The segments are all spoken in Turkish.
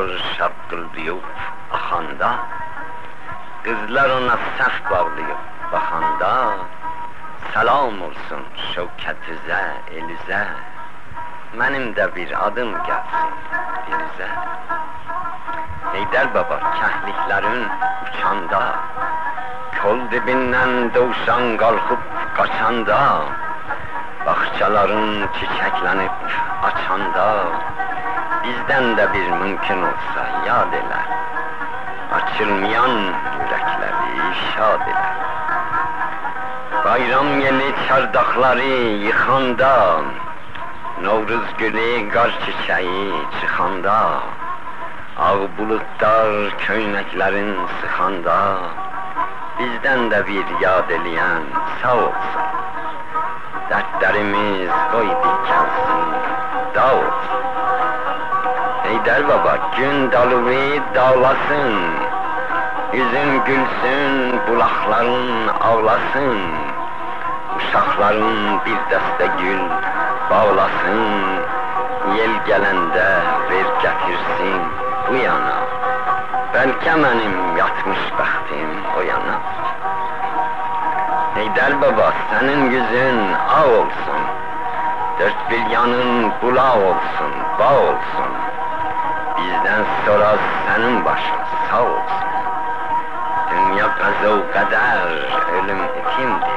Qızlar şapqıldayıb axanda, Qızlar ona səhv bağlayıb baxanda, Salam olsun şövkətizə, elizə, Mənim də bir adım gəlsin dilizə. Heydər baba kəhliklərin uçanda, Kol dibindən dovşan qalxıb qaçanda, Baxçaların çiçəklənib açanda, bizdən də bir mümkün olsa yad elə Açılmayan yürəkləri şad elə Bayram yeni çardaqları yıxanda Novruz gülü qar çiçəyi çıxanda Ağ bulutlar köynəklərin sıxanda Bizdən də bir yad eləyən sağ olsun. Dərdlərimiz qoy bir kəlsin, dağ olsun. Ey baba, gün dalıvi dağlasın, Yüzün gülsün, bulakların ağlasın, Uşakların bir deste gül bağlasın, Yel gelende ver getirsin bu yana, Belki benim yatmış bəxtim o yana. Heydər baba senin yüzün ağ olsun Dört bir yanın bula olsun, bağ olsun Bizden sonra senin başın sağ olsun Dünya kaza kader, ölüm itimdi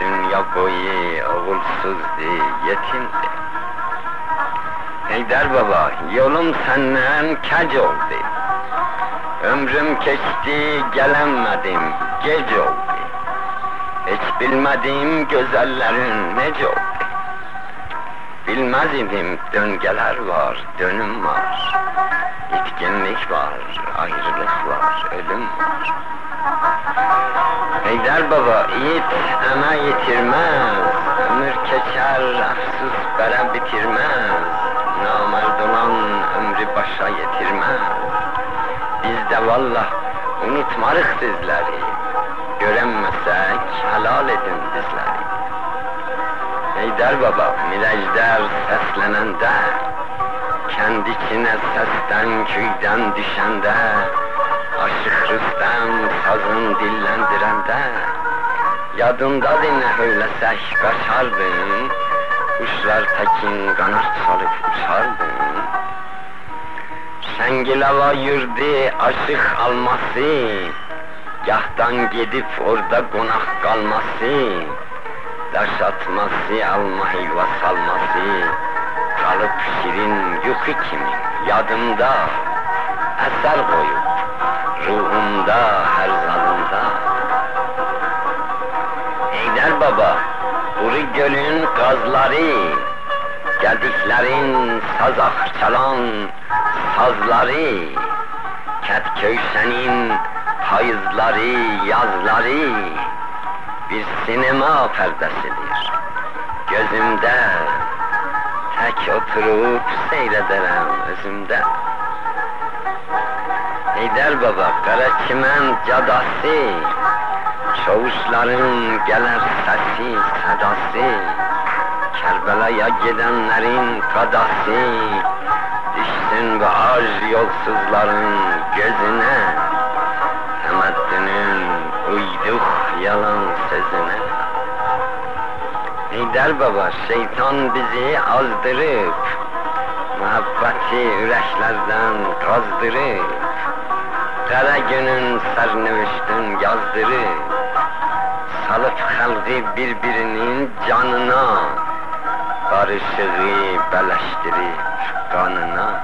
Dünya boyu oğulsuzdu, yetimdi Heydər baba, yolum senden kec oldu. Ömrüm keçti, gelemedim, gec oldu. Hiç bilmediğim güzellerin nece oldu? Bilmez idim döngeler var, dönüm var. İtkinlik var, ayrılık var, ölüm var. Heydər baba, yiğit eme yitirmez, ömür keçer, afsus bere bitirmez. Namerd olan ömrü başa yetirmez. Biz de vallah unutmarık sizleri. Heydər baba, miləclər səslənəndə, Kənd içinə səsdən, küydən düşəndə, Aşıq Rüstəm sazın dilləndirəndə, Yadındadır nə höyləsək qaçardın, Quşlar təkin qanat salıb uçardın. Şəngilava yurdi aşıq alması, Gahtan gidip orada konak kalması, Daş atması, alma helva salması, Kalıp şirin yuku kimin yadımda, Eser koyup ruhumda her zalımda. Eyder baba, Kuru gölün gazları, Geldiklerin sazak çalan sazları, Ketköy hayızları, yazları bir sinema perdesidir. Gözümde tek oturup seyrederim özümde. Heydər baba, qara çimen cadası, Çavuşların gelir sesi, sadası, Kerbela'ya gidenlerin kadası, Düşsün bu ağır yolsuzların gözüne, Temettünün uyduk yalan sözüne. Heydər baba şeytan bizi azdırıp Muhabbeti yüreklerden kazdırıp Kara günün serneviştin yazdırıp Salıp halkı birbirinin canına. Karışığı beleştirip kanına.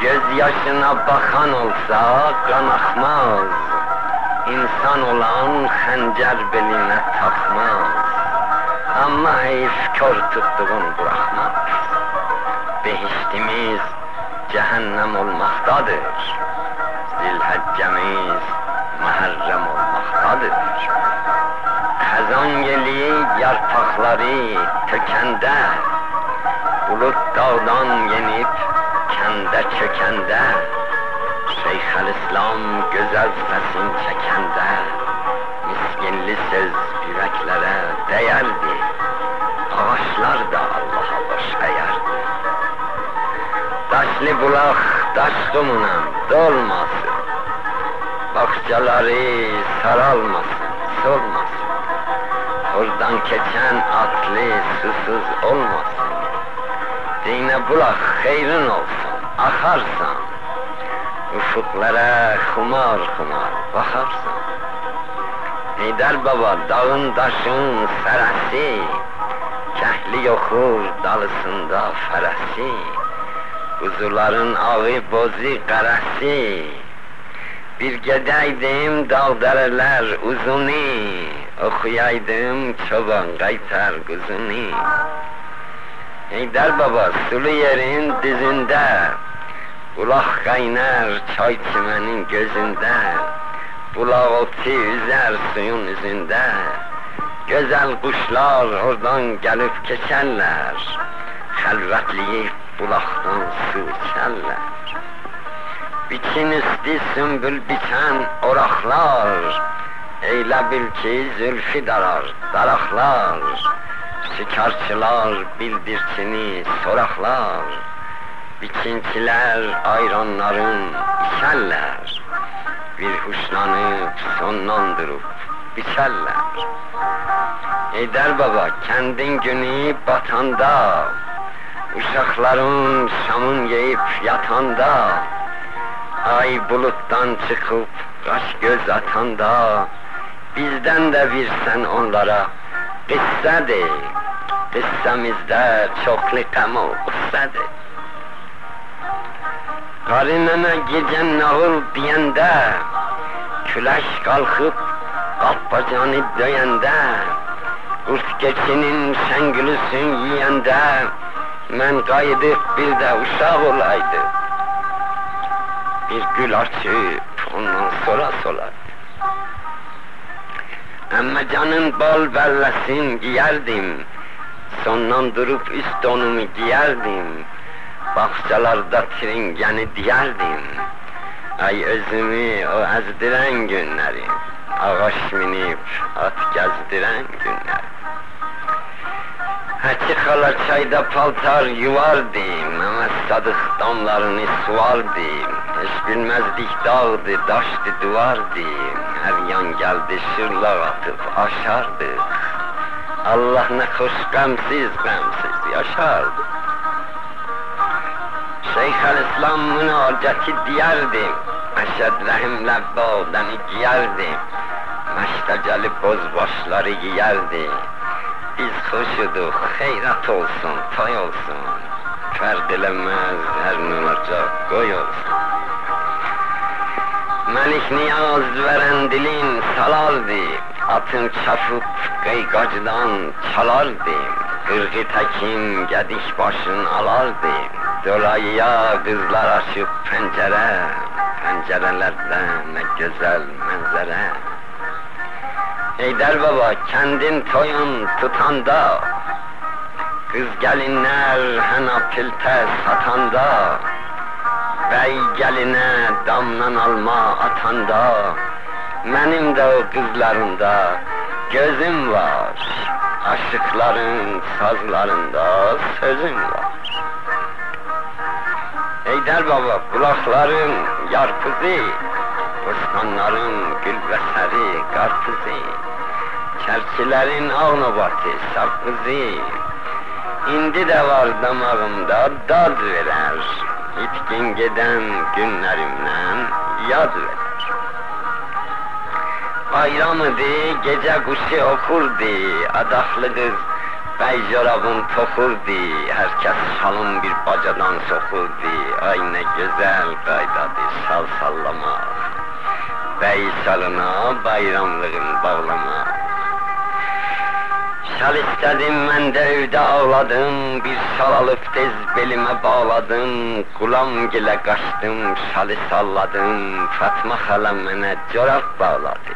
Göz yaşına bakan olsa kan akmaz İnsan olan xəncər beline takmaz Ama heyf kör tuttuğun bırakmaz. Behiştimiz cehennem olmaktadır. Zilheccemiz muharrem olmaktadır. Xəzan yeli yarpaqları tökəndə Bulut dağdan yenip kende çökende İslam güzel sesin çekende Miskinli söz yüreklere değerdi daşlar da Allah'a boş eğer. Daşlı bulak daş kumuna dolmasın. Bahçeleri saralmasın, solmasın. Oradan geçen atlı susuz olmasın. Dine bulak hayrın olsun, akarsan. aşıqlərə xumar-xumar baxarsan. Heydər baba dağın daşın sərəsi, Kəhli yoxur dalısında fərəsi, Quzuların ağı bozi qərəsi, Bir gedəydim dağdərələr uzuni, Oxuyaydım çoban qaytar quzuni. Heydər baba sulu yerin dizində, Bulaq qaynar çay çimənin gözündə Bulaq oti üzər suyun üzündə Gözəl quşlar oradan gəlib keçərlər Xəlvətliyib bulaqdan su içərlər Biçin üstü sümbül biçən oraqlar Eylə bil ki zülfü darar daraqlar Şikarçılar bildirçini soraqlar Biçintiler ayranların içerler, Bir huşlanıp sonlandırıp biçerler. Eder baba kendin günü batanda, Uşakların şamın yiyip yatanda, Ay buluttan çıkıp kaş göz atanda, Bizden de versen onlara kıssa de, Kıssamızda çoklu kamu kıssa de. Qarinənə gedən nağıl deyəndə, Küləş qalxıb qapbacanı döyəndə, Qurt keçinin şəngülüsün yiyəndə, Mən qayıdıb bir də uşaq olaydı. Bir gül açıb ondan sonra solardı. Əmməcanın bal bəlləsin giyərdim, Sondan durub üst donumu giyərdim, Bahçelerde tringeni diyerdim, Ay özümü o ezdiren günlerim, Ağaç minip at gezdiren günler. Hacı hala çayda paltar yuvardım, Ama sadık damlarını suvardım, Hiç bilmezdik dağdı, daştı duvardı, Her yan geldi şırlar atıp aşardık. Allah ne hoş gamsiz gamsiz yaşardı. Şeyhülislam münacati diyerdi, Eşed rahimle bağdanı giyerdi, Meşteceli bozbaşları giyerdi. Biz hoşuduk, hayrat olsun, toy olsun, Ferdilemez her nuracak koy olsun. Melik niyaz veren dilin salardı, Atın çapıp kıygacıdan çalardı, Kırgı tekin gediş başın alardı, Dolayıya kızlar açıp pencere, Pencerelerde ne güzel manzara. Eyder baba kendin toyun tutanda, Kız gelinler hena pilte satanda, Bey geline damlan alma atanda, Benim de o kızlarında gözüm var, Aşıkların sazlarında sözüm var. Eyder baba kulakların yarpızı, Bostanların gülbeseri karpızı, Çerçilerin avnobatı sakızı, İndi de var damağımda dad verer, İtkin giden günlerimden yad verer. Bayramıdı, gece kuşu okurdu, adaklı kız Bəy yarağın toxurdu, hər kəs salın bir bacadan soxurdu. Ay nə gözəl qaydadır sal sallamaq. Bəy salına bayramlığın bağlamaq. Sal istedim ben de evde ağladım Bir sal alıp tez belime bağladım Kulam gile kaçtım salı salladım Fatma hala mene corap bağladı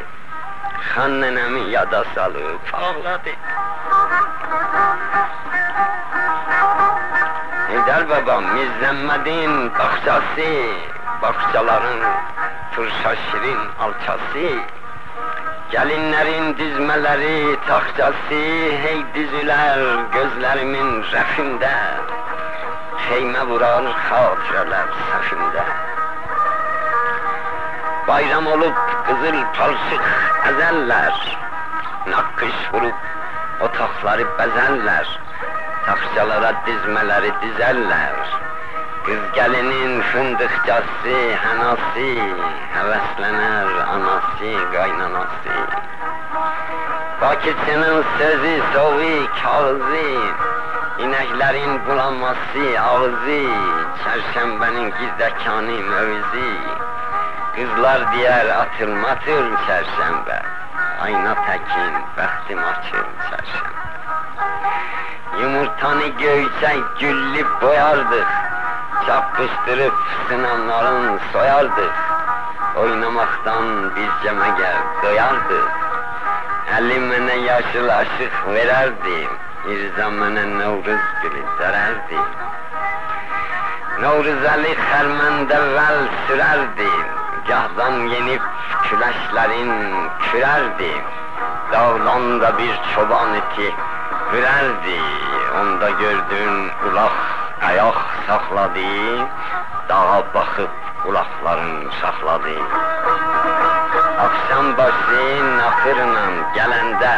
Han nenemi yada salıp ağladı Heydər baba Mirzəmmədin baxçası, baxçaların fırşa şirin alçası, Gəlinlərin dizmələri taxtası, hey düzülər gözlərimin rəfində, Xeymə vurar xatirələr səfində. Bayram olub qızıl palsıq əzəllər, Naqqış vurub otakları bezeller Takçalara dizmeleri dizerler Kız gelinin fındıkçası, henası Heveslenir anası, kaynanası. Bakıcının sözü, soğuk kağızı İneklerin bulanması ağzı Çerşembenin gizdekanı mövzi Kızlar diğer atılmatır çerşembe Ayna tekin, bəxtim açır çərşəm Yumurtanı göyçək güllüb boyardıq Çapışdırıb sınanların soyardıq Oynamaktan biz cəməgər doyardıq Əlim mənə yaşıl aşıq verərdi İrza mənə Novruz gülü dərərdi. Novruz Əli xərməndə vəl sürərdi gahdan yenib küləşlərin kürərdi. Dağlanda bir çoban iti hürərdi. Onda gördün ulaq ayaq saxladı, dağa baxıb qulaqların saxladı. Axşam başı naxırla gələndə,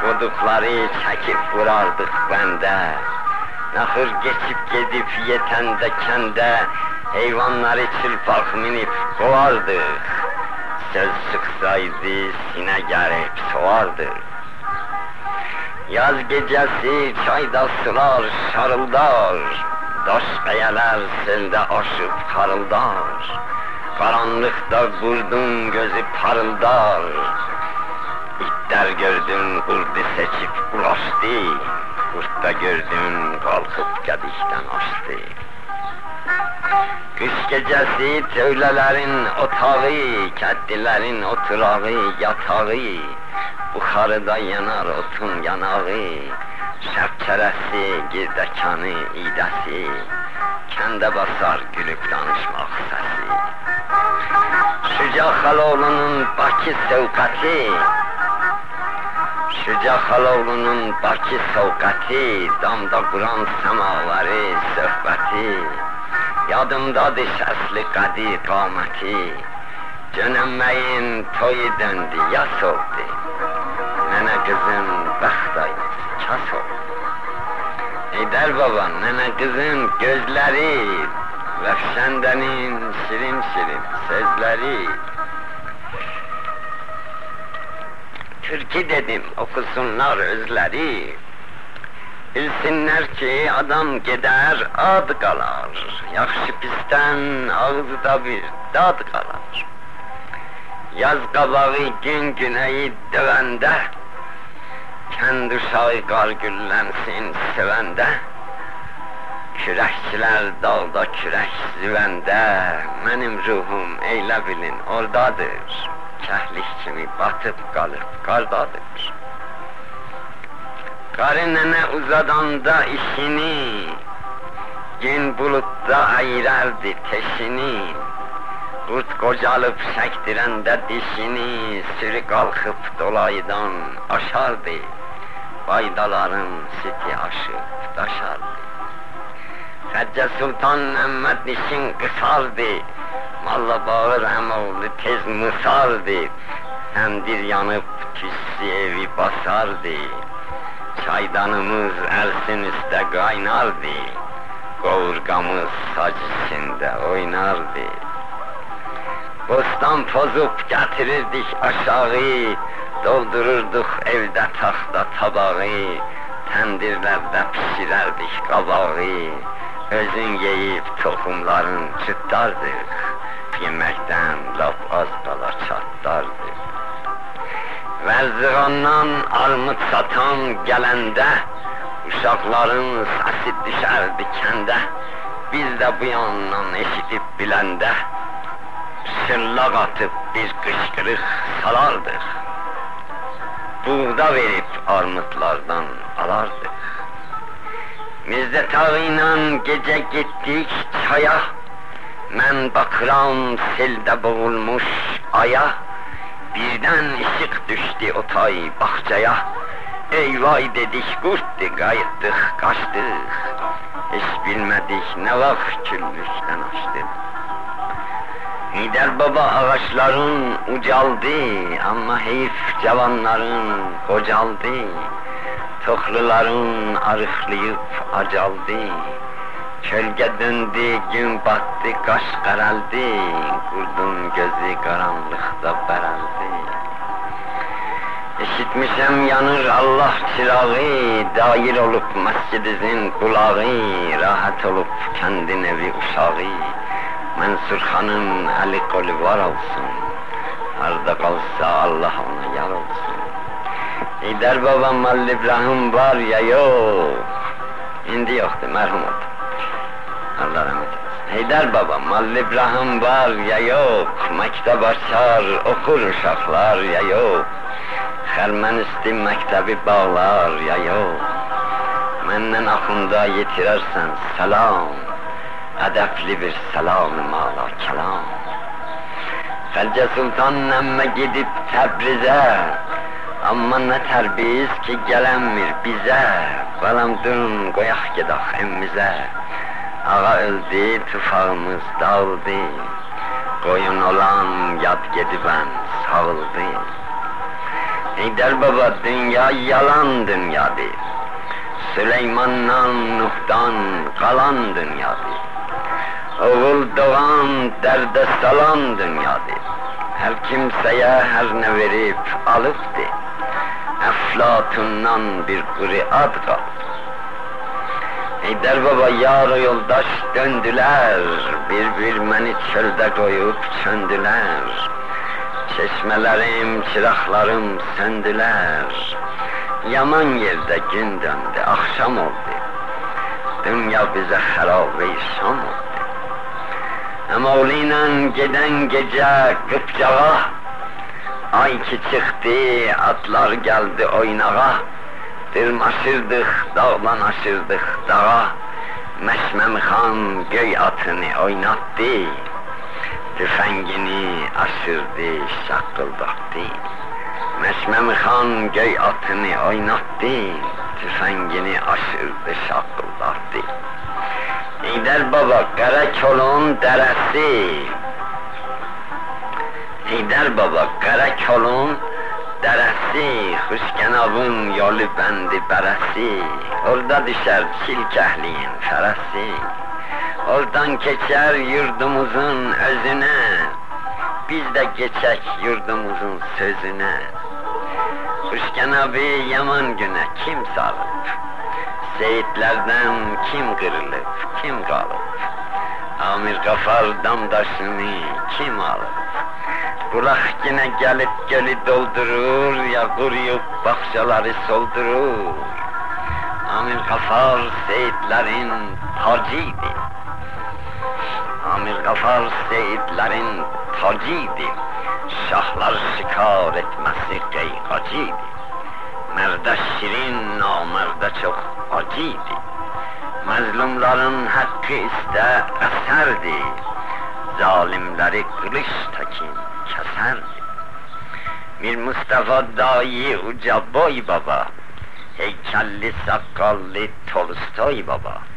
Qoduqları çəkib vurardıq bəndə. Naxır geçib gedib yetəndə kəndə, Heyvanları çılpak minip kovardık Söz sıksaydı sine gerip soğardı Yaz gecesi çayda sular şarıldar. Daş kayalar selde aşıp karıldar. Karanlıkta kurdun gözü parıldar. İtler gördün kurdu seçip ulaştı. Kurtta gördün kalkıp gedikten açtı Kış gecesi tövlelerin otağı, keddilerin oturağı, yatağı, Buxarıda yanar otun yanağı, şəpçərəsi, girdekanı, idəsi, Kəndə basar gülüb danışmaq səsi. Şüca Xaloğlunun Bakı sevqəti, Şüca Xaloğlunun Bakı sevqəti, Damda quran səmaları, söhbəti, Yadımdadır səsli qədi qaməti Cönəmməyin toyu döndü, yas oldu. Nənə qızın bəxt aynası kas oldu. Heydər baba, nənə qızın gözləri Rəfşəndənin şirin şirin sözləri. Türkü dedim, okusunlar özləri Bilsinler ki adam gider ad kalar. Yaxşı pisdən ağızda bir dad qalar Yaz qabağı gün güneyi dövəndə Kənd uşağı qar güllənsin sevəndə Kürəkçilər dağda kürək züvəndə Mənim ruhum eylə bilin oradadır. Kəhlik kimi batıb qalıb qardadır Karı nene uzadanda işini, Gün bulutta ayırardı teşini, Kurt kocalıp sektirende dişini, Sürü kalkıp dolaydan aşardı, Baydaların siti aşıp taşardı. Hacca Sultan Mehmet dişin kısardı, Malla bağır hem oldu tez mısardı, Hem bir yanıp tüssü evi basardı, Çaydanımız elsin üstte kaynardı, Kavurgamız saç içinde oynardı. Bostan pozup getirirdik aşağı, Doldururduk evde tahta tabağı, Tendirlerde pişirerdik kabağı, Özün yeyip tohumların çıtlardık, Yemekten laf az kala çatlardık. Vərzıqandan armud satan gələndə Uşaqların səsi düşərdi kəndə Biz də bu yandan eşidib biləndə Şırlaq atıb bir qışqırıq salardıq Buğda verib armudlardan alardıq Mirzə tağı ilə gecə getdik çaya Mən baxıram seldə boğulmuş aya Birden ışık düştü o tay bahçaya. Eyvay dedik kurttu kayıttık kaçtık. Hiç bilmedik ne vakit küllükten açtık. Hider baba ağaçların ucaldı ama heyif cavanların kocaldı. Tokluların arıklayıp acaldı. Kölge döndü, gün battı, kaş karaldı. Kurdun gözü karanlıkta beraldı. İşitmişem yanır Allah çırağı, dair olup mescidizin kulağı, rahat olup kendi nevi uşağı. Mansur Han'ın eli kolu var olsun, arda kalsa Allah ona yar olsun. İder babam Halil İbrahim var ya yok, indi yoktu merhum oldu. Allah rahmet eylesin. Heydar babam Halil İbrahim var ya yok, mektep açar okur uşaklar ya yok. Xərmənisti məktebi bağlar ya yok. Məndən axında yetirərsən salam, ədəbli bir salam mala kelam. Xəlcə Sultan əmmə gedib Təbrizə, amma nə tərbiz ki gələnmir bizə. Balam durun qoyaq gedək emmizə. Ağa öldü, tufağımız dağıldı. Qoyun olan yad gedibən sağıldı. Heydər baba dünya yalan dünyadır. Süleymandan, Nuh'dan kalan dünyadır. Oğul doğan derde salan dünyadır. Her kimseye her ne verip alıptı. Eflatundan bir kuru ad kaldı. Heydər baba yar yoldaş döndüler, bir bir beni çölde koyup çöndüler. Çeşmelerim, çıraklarım söndüler. Yaman yerde gün döndü, akşam oldu. Dünya bize harabe şam oldu. Ama oğluyla giden gece kıpcağa, ay ki çıktı, atlar geldi oynağa. Dırmaşırdık, dağlan aşırdık dağa. Meşmem Han göy atını oynattı. Tüfəngini əsirdi, şaqqıldatdı. Məsməmi xan göy atını oynatdı, tüfəngini aşırdı, şaqqıldatdı. Heydər baba qara kolun dərəsi, Heydər baba qara kolun dərəsi, Xuşkənavın yolu bəndi bərəsi, Orada düşər çil kəhliyin fərəsi. Oradan keçər yurdumuzun özünə Biz də keçək yurdumuzun sözünə Xuşkənavi yaman günə kim salıb Seyitlerden kim kırılıp, kim kalıp? Amir Gafar damdaşını kim alıp? Kulak yine gelip gölü doldurur, ya kuruyup bahçeleri soldurur. Amir Gafar seyitlerin tacıydı. Amir Gafar seyitlerin tacıydı. Şahlar şikar etmesi geykacıydı. Merde şirin, namerde çok acıydı. Mazlumların hakkı iste eserdi. Zalimleri kılıç tekin keserdi. Bir Mustafa dahi uca boy baba. Heykelli sakallı Tolstoy baba.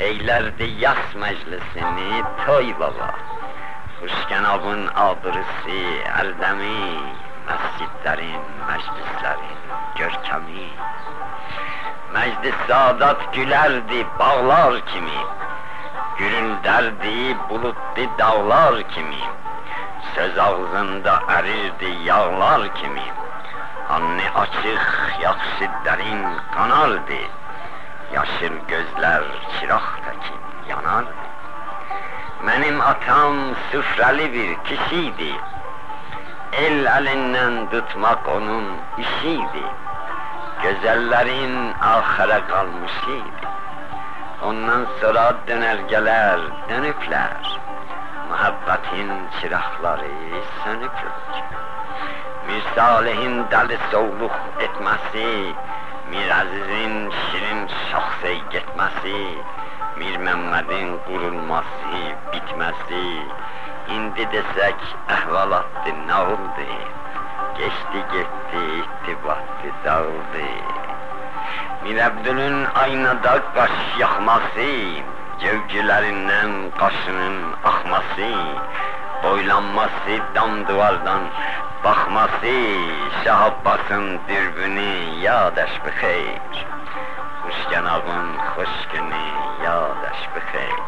Eylərdi yas məclisini toy baba. Xuşkənabın abırısı, ərdəmi Məscidlərin, məclislərin görkəmi. Məclis sadat gülərdi bağlar kimi Gürüldərdi bulutlu dağlar kimi. Söz ağzında ərirdi yağlar kimi. Anne açıq, yaxşı dərin qanardı. Yaşıl gözler çırak tekin yanardı. Benim atam süfreli bir kişiydi. El elinden tutmak onun işiydi. Güzellerin ahire kalmışıydı. Ondan sonra dönergeler dönüpler. Muhabbetin çırakları sönüklük. Mir Salih'in deli soğluk etmesi, Mirəzizin şirin şaxsəyə getməsi, Mir Məmmədin qurulması, bitməsi, İndi desək əhvalatdı, nə oldu? Geçti, getdi, ittibatdı, dağıldı. Mir Əbdülün aynada qaş yaxması, Cevcilərindən qaşının axması, Boylanmaz sevdam duvardan Baxması Şah Abbasın dürbünü Ya dəş bi xeyr. Xuş cənabın xoş günü Ya dəş bi xeyr.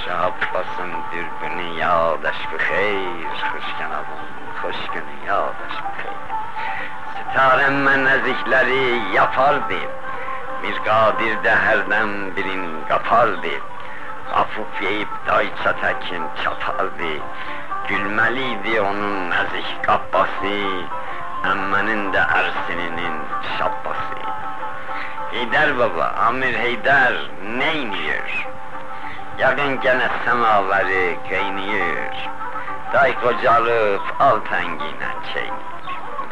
Şah Abbasın dürbünü Ya dəş bi xeyr. Xuş cənabın xoş günü Ya dəş bi xeyr Sitarəmmə nəzikləri yapardı Bir qadir də hərdən birin qapardı Afuf yeyip dayça tekin çatardı. Gülmeliydi onun nezih kabbası. Emmenin de ersininin şabbası. Heyder baba, Amir Heyder neyniyor? Yakın gene semaveri keyniyor. Day kocalıp al tengine çeynir.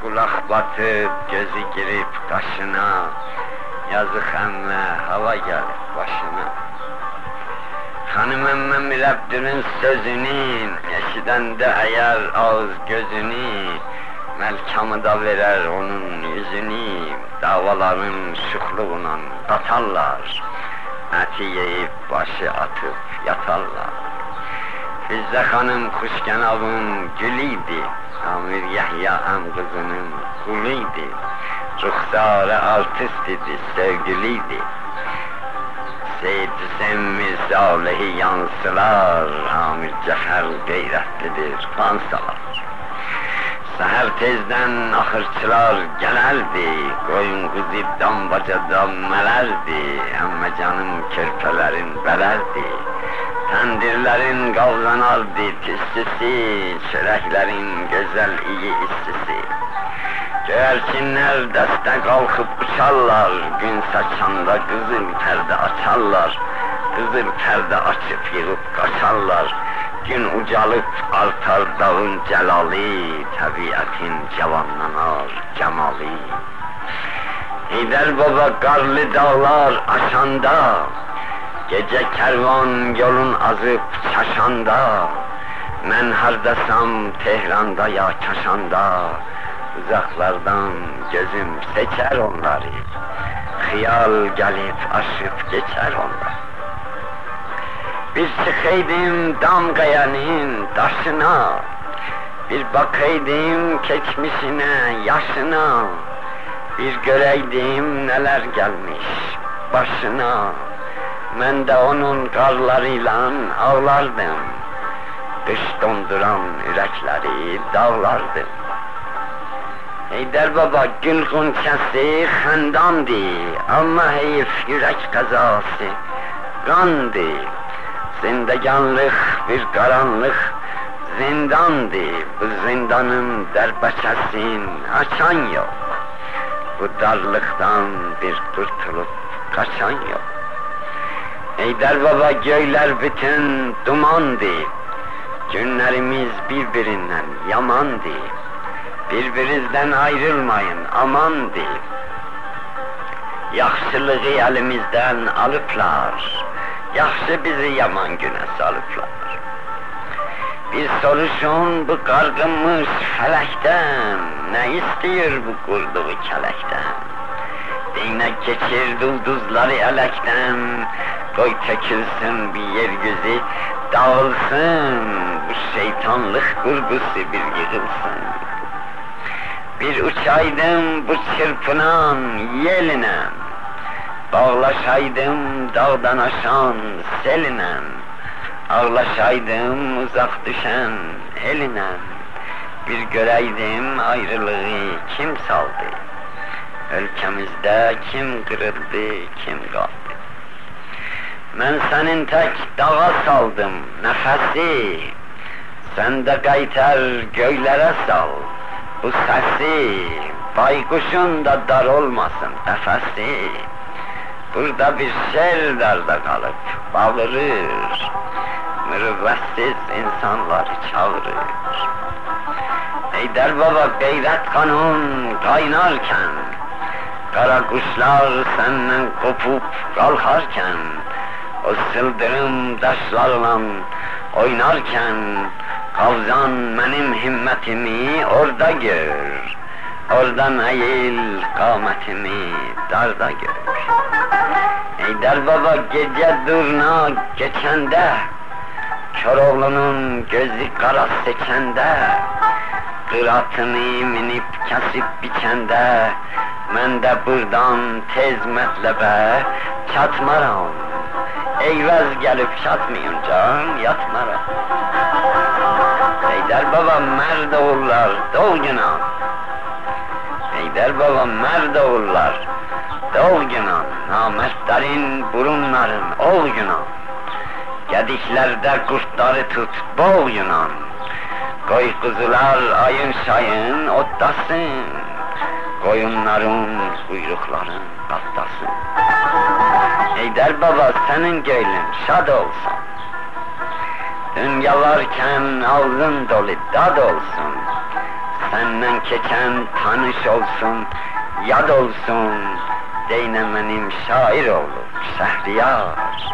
Kulak batıp gözü girip kaşına Yazık emme hava gelip başına Hanım emme Mürebbinin sözünü Eşiden de eğer ağız gözünü Melkamı da verer onun yüzünü Davaların şıkluğuna katarlar Eti yiyip başı atıp yatarlar Fizzə xanım Xuşkənavın gülüydü, Amir Yahya am kızının kuluydu. Ruhsarı artist idi, sevgiliydi. Seyircisinin misali yansılar Hamid Cəfər qeyrətlidir, qan salar. Səhər tezdən axırçılar gələrdi Qoyun qızibdan bacadan mələrdi Əmmə canım kirpələrin bələrdi Təndirlərin qavlanardı tüstüsü Çörəklərin gözəl iyi istisi Göğerçinler deste kalkıp uçarlar, gün saçanda kızıl perde açarlar. Kızıl perde açıp yığıp kaçarlar. Gün ucalıp artar dağın celali, tabiatin cavanlanar cemali. Heyder baba karlı dağlar aşanda, Gece kervan yolun azıp çaşanda Men hardasam Tehran'da ya Kaşan'da Uzaklardan gözüm seçer onları Hıyal gelip aşıp geçer onlar Bir çıkaydım damgayanın taşına Bir bakaydım keçmişine, yaşına Bir göreydim neler gelmiş başına ben de onun karlarıyla ağlardım. Dış donduran yürekleri dağlardım. Heyder baba gül gunçası xəndandı, ama heyif yürek kazası kandı. Zindeganlık bir karanlık zindandı, bu zindanın derbeçesin açan yok. Bu darlıktan bir kurtulup kaçan yok. Eyder baba göyler bütün dumandı. Günlerimiz birbirinden yamandı. Birbirinizden ayrılmayın amandı. Yaxşılığı elimizden alıplar. Yaxşı bizi yaman güne salıplar. Bir soruşun bu kargınmış felekten, ne istiyor bu kurduğu kelekten? Değnek geçir dulduzları elekten, koy çekilsin bir yeryüzü, dağılsın bu şeytanlık kurgusu bir yığılsın. Bir uçaydım bu çırpınan yeline, bağlaşaydım dağdan aşan seline, ağlaşaydım uzak düşen eline, bir göreydim ayrılığı kim saldı, ülkemizde kim kırıldı, kim kaldı. Ben senin tek dağa saldım nefesi, sen de kaytar göylere sal bu sesi, baykuşun da dar olmasın nefesi. Burada bir şer darda kalıp bağırır, mürüvvetsiz insanları çağırır. Eyder baba gayret kanun kaynarken, kara kuşlar senden kopup kalkarken, o sıldırım taşlarla oynarken Kavzan benim himmetimi orada gör. Oradan eğil kametimi darda gör. Eyder baba gece durna geçende Köroğlunun gözü kara seçende Kıratını minip kesip biçende Men de buradan tez metlebe çatmaram Eyvaz gelip çatmayınca yatmaram Eyder baba merd oğullar dolguna Eyder baba merd oğullar dolguna Namertlerin burunların olguna Gediklerde kurtları tut bol Yunan Koy kuzular ayın şayın ottasın. Koyunların kuyrukları kattasın Eyder baba senin gönlün şad olsun. Dünyalarken ağzın dolu dad olsun. Senden geçen tanış olsun Yad olsun. Deynemenim şair olur Şehriyar.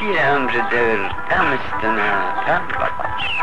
Bir ömrüdür dem üstüne dem kadar.